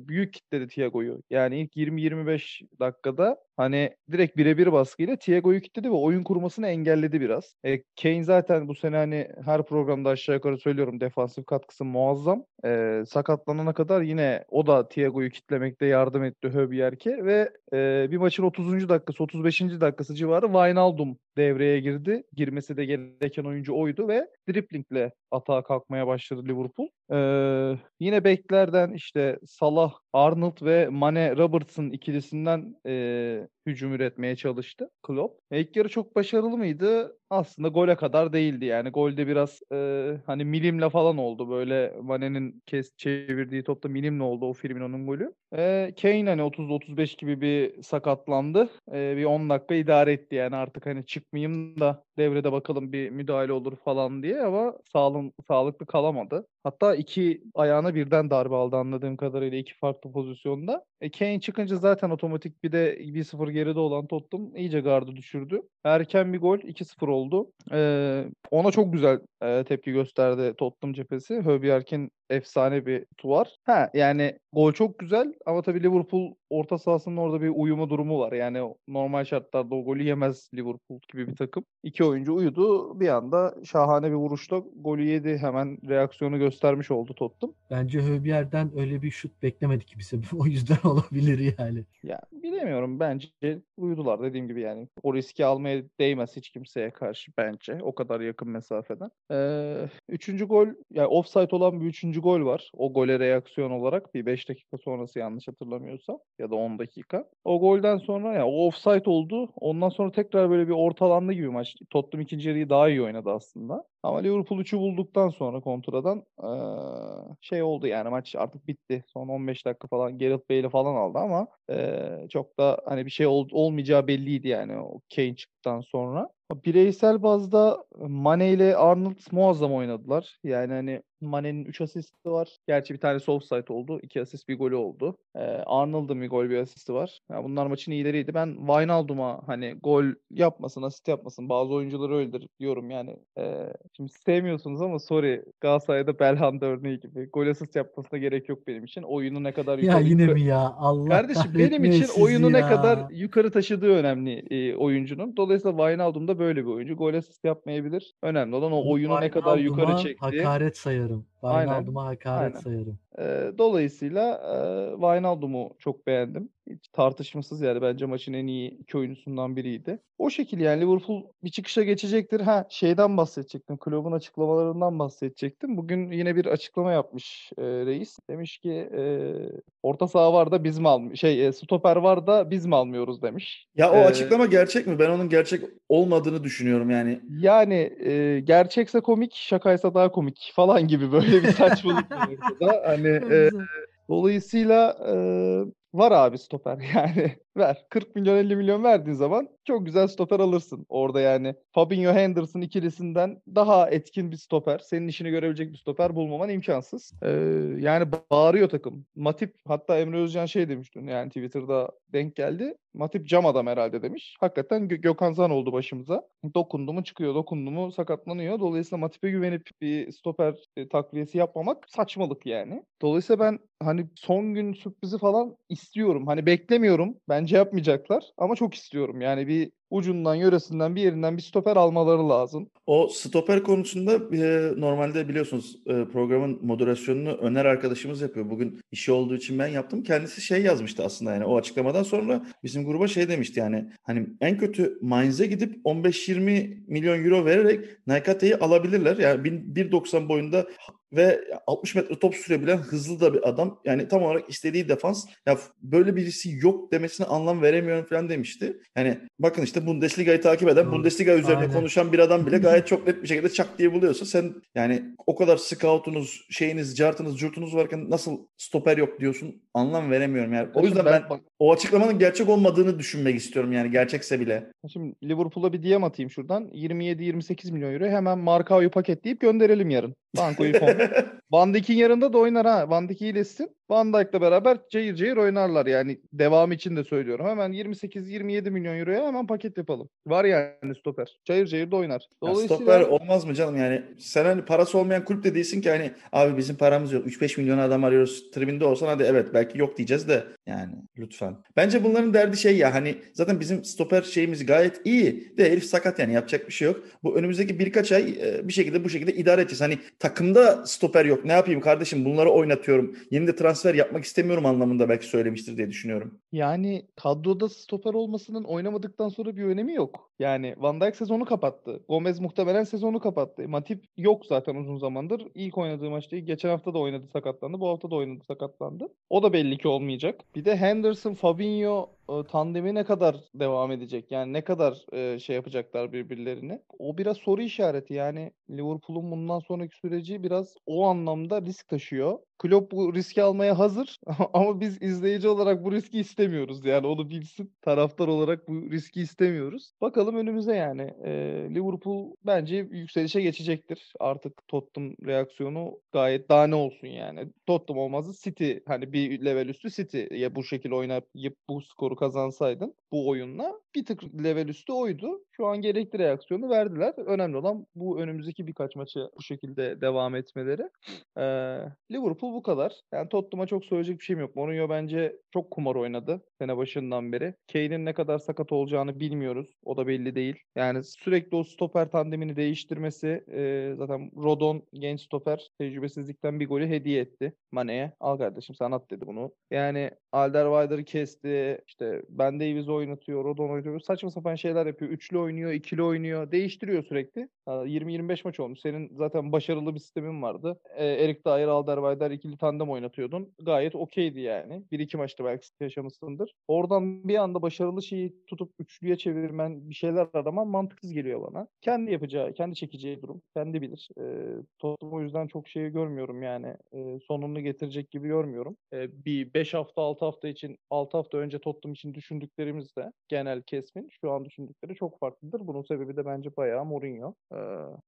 büyük kitledi Thiago'yu. Yani ilk 20-25 dakikada hani direkt birebir baskıyla Thiago'yu kilitledi ve oyun kurmasını engelledi biraz. E, Kane zaten bu sene hani her programda aşağı yukarı söylüyorum defansif katkısı muazzam. E, sakatlanana kadar yine o da Thiago'yu kitlemekte yardım etti Höbjerke ve e, bir maçın 30. dakikası 35. dakikası civarı Wijnaldum devreye girdi. Girmesi de gereken oyuncu oydu ve driplingle atağa kalkmaya başladı Liverpool. Ee, yine beklerden işte Salah, Arnold ve Mane Robertson ikilisinden e, hücum üretmeye çalıştı Klopp. İlk yarı çok başarılı mıydı? Aslında gole kadar değildi yani. Golde biraz e, hani milimle falan oldu. Böyle Mane'nin kes çevirdiği topta milimle oldu o Firmino'nun golü. E, Kane hani 30-35 gibi bir sakatlandı. E, bir 10 dakika idare etti yani artık hani çıkmayayım da devrede bakalım bir müdahale olur falan diye ama sağlım, sağlıklı kalamadı. Hatta iki ayağına birden darbe aldı anladığım kadarıyla iki farklı pozisyonda. E Kane çıkınca zaten otomatik bir de 1-0 geride olan Tottenham iyice gardı düşürdü. Erken bir gol 2-0 oldu. Ee, ona çok güzel e, tepki gösterdi Tottenham cephesi. Höbjerk'in efsane bir tuvar. Ha yani gol çok güzel ama tabii Liverpool orta sahasının orada bir uyumu durumu var. Yani normal şartlarda o golü yemez Liverpool gibi bir takım. İki oyuncu uyudu. Bir anda şahane bir vuruşla golü yedi. Hemen reaksiyonu göstermiş oldu Tottenham. Bence Höbjer'den öyle bir şut beklemedik kimse. (laughs) O yüzden olabilir yani. Ya bilemiyorum. Bence uyudular dediğim gibi yani. O riski almaya değmez hiç kimseye karşı bence. O kadar yakın mesafeden. Ee, üçüncü gol yani offside olan bir üçüncü gol var. O gole reaksiyon olarak bir 5 dakika sonrası yanlış hatırlamıyorsam ya da 10 dakika. O golden sonra ya yani o offside oldu. Ondan sonra tekrar böyle bir ortalandı gibi maç. Tottenham ikinci yarıyı daha iyi oynadı aslında. Ama Liverpool 3'ü bulduktan sonra kontradan ee, şey oldu yani maç artık bitti. Son 15 dakika falan Gareth Bale'i falan aldı ama ee, çok da hani bir şey ol, olmayacağı belliydi yani o Kane çıktıktan sonra. Bireysel bazda Mane ile Arnold muazzam oynadılar. Yani hani Mane'nin 3 asisti var. Gerçi bir tane offside oldu. 2 asist bir golü oldu. Ee, Arnold'un bir gol bir asisti var. Yani bunlar maçın iyileriydi. Ben Wijnaldum'a hani gol yapmasın, asist yapmasın. Bazı oyuncuları öyledir diyorum yani. Ee, şimdi sevmiyorsunuz ama sorry. Galatasaray'da Belhanda örneği gibi. Gol asist yapmasına gerek yok benim için. Oyunu ne kadar yukarı... Ya yine mi ya? Allah Kardeşim benim için oyunu ya. ne kadar yukarı taşıdığı önemli e, oyuncunun. Dolayısıyla Wijnaldum da böyle bir oyuncu. Gol asist yapmayabilir. Önemli olan o oyunu ne kadar yukarı çektiği. hakaret sayarım. Wijnaldum'a hakaret Aynen. sayarım. E, dolayısıyla e, Wijnaldum'u çok beğendim. Hiç tartışmasız yani bence maçın en iyi iki oyuncusundan biriydi. O şekilde yani Liverpool bir çıkışa geçecektir. Ha şeyden bahsedecektim. Kulübün açıklamalarından bahsedecektim. Bugün yine bir açıklama yapmış e, reis. Demiş ki e, orta saha var da biz mi almıyoruz? Şey e, stoper var da biz mi almıyoruz demiş. Ya o ee, açıklama gerçek mi? Ben onun gerçek olmadığını düşünüyorum yani. Yani e, gerçekse komik, şakaysa daha komik falan gibi böyle bir saçmalık var ortada. Hani e, dolayısıyla e, var abi stoper (laughs) yani ver. 40 milyon 50 milyon verdiğin zaman çok güzel stoper alırsın. Orada yani Fabinho Henderson ikilisinden daha etkin bir stoper. Senin işini görebilecek bir stoper bulmaman imkansız. Ee, yani bağırıyor takım. Matip hatta Emre Özcan şey demişti yani Twitter'da denk geldi. Matip cam adam herhalde demiş. Hakikaten Gö- Gökhan Zan oldu başımıza. Dokundu mu çıkıyor, dokundu mu sakatlanıyor. Dolayısıyla Matip'e güvenip bir stoper e, takviyesi yapmamak saçmalık yani. Dolayısıyla ben hani son gün sürprizi falan istiyorum. Hani beklemiyorum. Bence yapmayacaklar ama çok istiyorum. Yani bir ucundan, yöresinden bir yerinden bir stoper almaları lazım. O stoper konusunda e, normalde biliyorsunuz e, programın moderasyonunu Öner arkadaşımız yapıyor. Bugün işi olduğu için ben yaptım. Kendisi şey yazmıştı aslında yani o açıklamadan sonra bizim gruba şey demişti yani hani en kötü Mainz'e gidip 15-20 milyon euro vererek Nakate'yi alabilirler. Yani 1.90 boyunda ve 60 metre top sürebilen hızlı da bir adam. Yani tam olarak istediği defans. Ya böyle birisi yok demesine anlam veremiyorum falan demişti. Yani bakın işte Bundesliga'yı takip eden, Bundesliga üzerine Aynen. konuşan bir adam bile (laughs) gayet çok net bir şekilde çak diye buluyorsa sen yani o kadar scoutunuz, şeyiniz, cartınız, curtunuz varken nasıl stoper yok diyorsun anlam veremiyorum yani. O yüzden ben, ben o açıklamanın gerçek olmadığını düşünmek istiyorum yani gerçekse bile. Şimdi Liverpool'a bir DM atayım şuradan. 27-28 milyon euro hemen Markao'yu paketleyip gönderelim yarın. Banko'yu (laughs) Van Dijk'in yanında da oynar ha. Van Dijk iyileşsin. Van Dijk'la beraber cayır cayır oynarlar yani. Devam için de söylüyorum. Hemen 28-27 milyon euroya hemen paket yapalım. Var yani stoper. Cayır cayır da oynar. Dolayısıyla... Ya stoper olmaz mı canım yani? Sen hani parası olmayan kulüp de değilsin ki hani abi bizim paramız yok. 3-5 milyon adam arıyoruz. Tribinde olsan hadi evet belki yok diyeceğiz de yani lütfen. Bence bunların derdi şey ya hani zaten bizim stoper şeyimiz gayet iyi de herif sakat yani yapacak bir şey yok. Bu önümüzdeki birkaç ay bir şekilde bu şekilde idare edeceğiz. Hani takımda stoper yok. Ne yapayım kardeşim bunları oynatıyorum. Yeni de transfer yapmak istemiyorum anlamında belki söylemiştir diye düşünüyorum. Yani kadroda stoper olmasının oynamadıktan sonra bir önemi yok. Yani Van Dijk sezonu kapattı. Gomez muhtemelen sezonu kapattı. Matip yok zaten uzun zamandır. İlk oynadığı maçta geçen hafta da oynadı sakatlandı. Bu hafta da oynadı sakatlandı. O da belli ki olmayacak. Bir de Henderson, Fabinho tandemi ne kadar devam edecek? Yani ne kadar e, şey yapacaklar birbirlerini? O biraz soru işareti. Yani Liverpool'un bundan sonraki süreci biraz o anlamda risk taşıyor. Klopp bu riski almaya hazır (laughs) ama biz izleyici olarak bu riski istemiyoruz. Yani onu bilsin. Taraftar olarak bu riski istemiyoruz. Bakalım önümüze yani. E, Liverpool bence yükselişe geçecektir. Artık Tottenham reaksiyonu gayet daha ne olsun yani. Tottenham olmazdı City hani bir level üstü City ya bu şekilde oynayıp bu skoru kazansaydın bu oyunla bir tık level üstü oydu. Şu an gerekli reaksiyonu verdiler. Önemli olan bu önümüzdeki birkaç maçı bu şekilde devam etmeleri. Ee, Liverpool bu kadar. Yani Tottenham'a çok söyleyecek bir şeyim yok. Mourinho bence çok kumar oynadı sene başından beri. Kane'in ne kadar sakat olacağını bilmiyoruz. O da belli değil. Yani sürekli o stoper tandemini değiştirmesi e, zaten Rodon genç stoper tecrübesizlikten bir golü hediye etti Mane'ye. Al kardeşim sen at dedi bunu. Yani Alderweireld'ı kesti. İşte Ben Davies oynatıyor. Rodon oynatıyor. Saçma sapan şeyler yapıyor. Üçlü oynuyor, ikili oynuyor. Değiştiriyor sürekli. 20-25 maç olmuş. Senin zaten başarılı bir sistemin vardı. E, Erik Dyer, Alderweireld'ler ikili tandem oynatıyordun. Gayet okeydi yani. Bir iki maçta belki yaşamışsındır. Oradan bir anda başarılı şeyi tutup üçlüye çevirmen, bir şeyler araman mantıksız geliyor bana. Kendi yapacağı, kendi çekeceği durum. Kendi bilir. E, Tottenham o yüzden çok şeyi görmüyorum yani. E, sonunu getirecek gibi görmüyorum. E, bir 5 hafta 6 hafta için 6 hafta önce Tottenham için düşündüklerimizde genel kesmin şu an düşündükleri çok farklıdır. Bunun sebebi de bence bayağı Mourinho. Ee,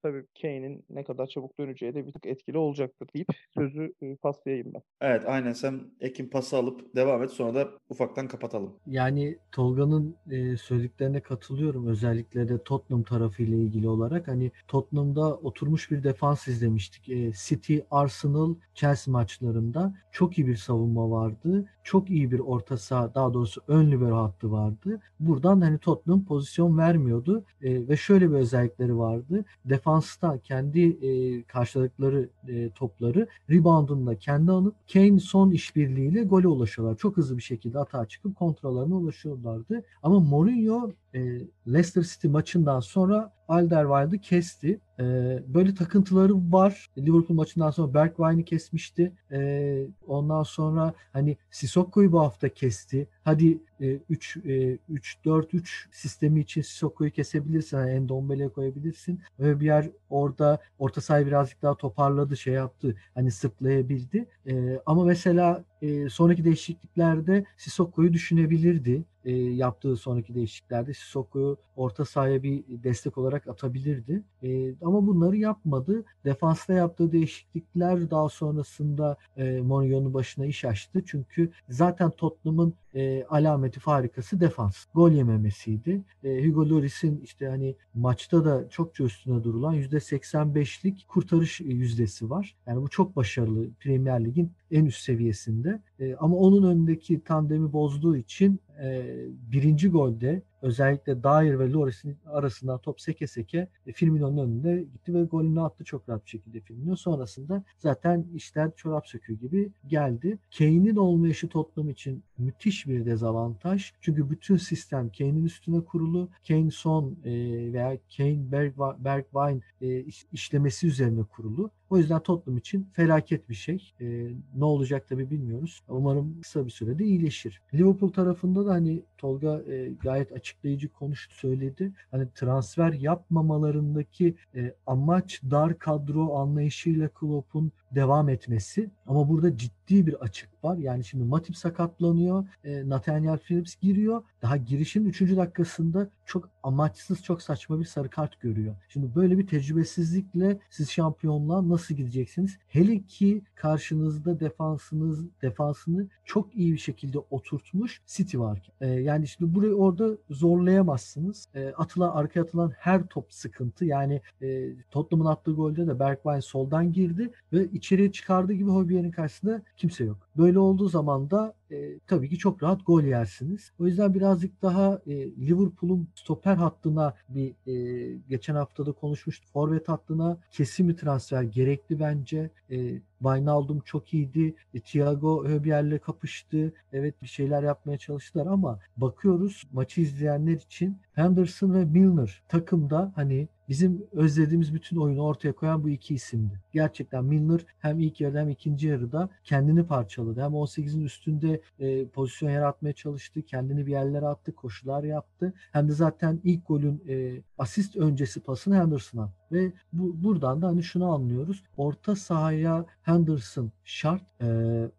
tabii Kane'in ne kadar çabuk döneceği de bir tık etkili olacaktır deyip sözü e, paslayayım ben. Evet aynen sen Ekim pası alıp devam et sonra da ufaktan kapatalım. Yani Tolga'nın e, söylediklerine katılıyorum. Özellikle de Tottenham tarafıyla ilgili olarak. Hani Tottenham'da oturmuş bir defans izlemiştik. E, City, Arsenal, Chelsea maçlarında çok iyi bir savunma vardı. Çok iyi bir orta saha daha doğrusu ön libero hattı vardı. Buradan hani Tottenham pozisyon vermiyordu e, ve şöyle bir özellikleri vardı. Defansta kendi e, karşıladıkları e, topları reboundunda kendi alıp Kane son işbirliğiyle gole ulaşıyorlar. Çok hızlı bir şekilde atağa çıkıp kontrollerine ulaşıyorlardı. Ama Mourinho e, Leicester City maçından sonra Alderweireld'ı kesti. E, böyle takıntıları var. Liverpool maçından sonra Bergwijn'i kesmişti. E, ondan sonra hani Sissoko'yu bu hafta kesti. Hadi 3 3-4-3 e, sistemi için Sissoko'yu kesebilirsin. Yani Endombele'ye koyabilirsin. Ve bir yer orada orta sahayı birazcık daha toparladı, şey yaptı. Hani sırtlayabildi. E, ama mesela e, sonraki değişikliklerde Sissoko'yu düşünebilirdi. E, yaptığı sonraki değişikliklerde Sissoko'yu orta sahaya bir destek olarak atabilirdi. E, ama bunları yapmadı. Defansta yaptığı değişiklikler daha sonrasında e, Mourinho'nun başına iş açtı. Çünkü zaten Tottenham'ın e, alameti farikası defans. Gol yememesiydi. E, Hugo Lloris'in işte hani maçta da çokça üstüne durulan %85'lik kurtarış yüzdesi var. Yani bu çok başarılı Premier Lig'in en üst seviyesinde. E, ama onun önündeki tandemi bozduğu için e, birinci golde özellikle Dyer ve Loris'in arasından top seke seke e, Firmino'nun önünde gitti ve golünü attı çok rahat bir şekilde Firmino. Sonrasında zaten işler çorap söküğü gibi geldi. Kane'in olmayışı Tottenham için müthiş bir dezavantaj. Çünkü bütün sistem Kane'in üstüne kurulu. Kane son e, veya Kane Bergwijn e, işlemesi üzerine kurulu. O yüzden Tottenham için felaket bir şey. E, ne olacak tabi bilmiyoruz. Umarım kısa bir sürede iyileşir. Liverpool tarafında da hani Tolga e, gayet açıklayıcı konuştu söyledi. Hani transfer yapmamalarındaki e, amaç dar kadro anlayışıyla Klopp'un devam etmesi. Ama burada ciddi bir açık var. Yani şimdi Matip sakatlanıyor. E, Nathaniel Phillips giriyor. Daha girişin 3. dakikasında çok amaçsız, çok saçma bir sarı kart görüyor. Şimdi böyle bir tecrübesizlikle siz şampiyonluğa nasıl gideceksiniz? Hele ki karşınızda defansınız defansını çok iyi bir şekilde oturtmuş City var. E, yani şimdi burayı orada zorlayamazsınız. E, atılan arkaya atılan her top sıkıntı. Yani e, Tottenham'ın attığı golde de Bergwijn soldan girdi ve içeriye çıkardığı gibi Hobier'in karşısında kimse yok. Böyle olduğu zaman da e, tabii ki çok rahat gol yersiniz. O yüzden birazcık daha e, Liverpool'un stoper hattına bir e, geçen haftada konuşmuştuk. Forvet hattına kesin bir transfer gerekli bence. E, Wijnaldum çok iyiydi. E, Thiago Höbier'le kapıştı. Evet bir şeyler yapmaya çalıştılar ama bakıyoruz maçı izleyenler için Henderson ve Milner takımda hani bizim özlediğimiz bütün oyunu ortaya koyan bu iki isimdi. Gerçekten Milner hem ilk yarıda hem ikinci yarıda kendini parçaladı. Hem 18'in üstünde e, pozisyon yaratmaya çalıştı. Kendini bir yerlere attı. Koşular yaptı. Hem de zaten ilk golün e, asist öncesi pasını Henderson'a ve bu buradan da hani şunu anlıyoruz. Orta sahaya Henderson şart. E,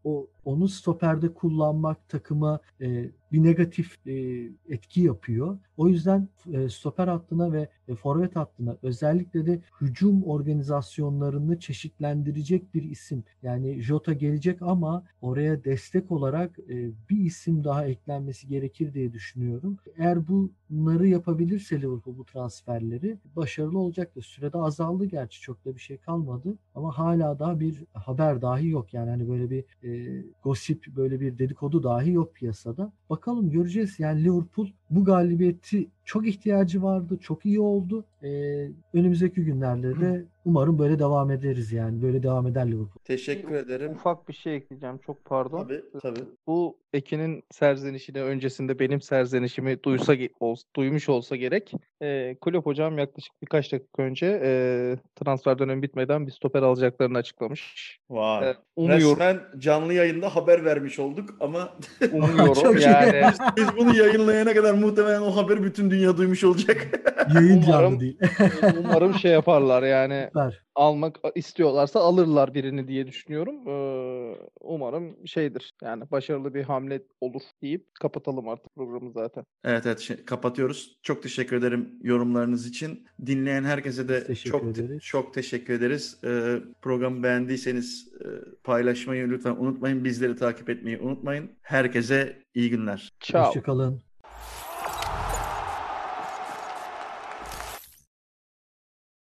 o onu stoperde kullanmak takıma e, bir negatif e, etki yapıyor. O yüzden e, stoper hattına ve e, forvet hattına özellikle de hücum organizasyonlarını çeşitlendirecek bir isim. Yani Jota gelecek ama oraya destek olarak e, bir isim daha eklenmesi gerekir diye düşünüyorum. Eğer bunları yapabilirse Liverpool bu transferleri başarılı olacaktır. Sürede azaldı gerçi çok da bir şey kalmadı ama hala daha bir haber dahi yok. Yani hani böyle bir e, gossip böyle bir dedikodu dahi yok piyasada. Bakalım göreceğiz. Yani Liverpool bu galibiyeti çok ihtiyacı vardı. Çok iyi oldu. Ee, önümüzdeki günlerde de umarım böyle devam ederiz yani. Böyle devam eder Liverpool. Teşekkür ederim. Ufak bir şey ekleyeceğim. Çok pardon. Tabii tabii. Bu Ekin'in serzenişini öncesinde benim serzenişimi duysa ol- duymuş olsa gerek. E, Kulüp hocam yaklaşık birkaç dakika önce e, transfer dönemi bitmeden bir stoper alacaklarını açıklamış. Vay. E, umuyorum, Resmen canlı yayında haber vermiş olduk ama umuyorum (laughs) yani. biz bunu yayınlayana kadar muhtemelen o haberi bütün dünya duymuş olacak. (laughs) Yayın Umarım- canlı değil. (laughs) umarım şey yaparlar yani Süper. almak istiyorlarsa alırlar birini diye düşünüyorum. Ee, umarım şeydir yani başarılı bir hamle olur deyip kapatalım artık programı zaten. Evet evet şey- kapatıyoruz. Çok teşekkür ederim yorumlarınız için. Dinleyen herkese de teşekkür çok ederiz. çok teşekkür ederiz. Ee, programı beğendiyseniz e, paylaşmayı lütfen unutmayın. Bizleri takip etmeyi unutmayın. Herkese iyi günler. Ciao. Hoşçakalın.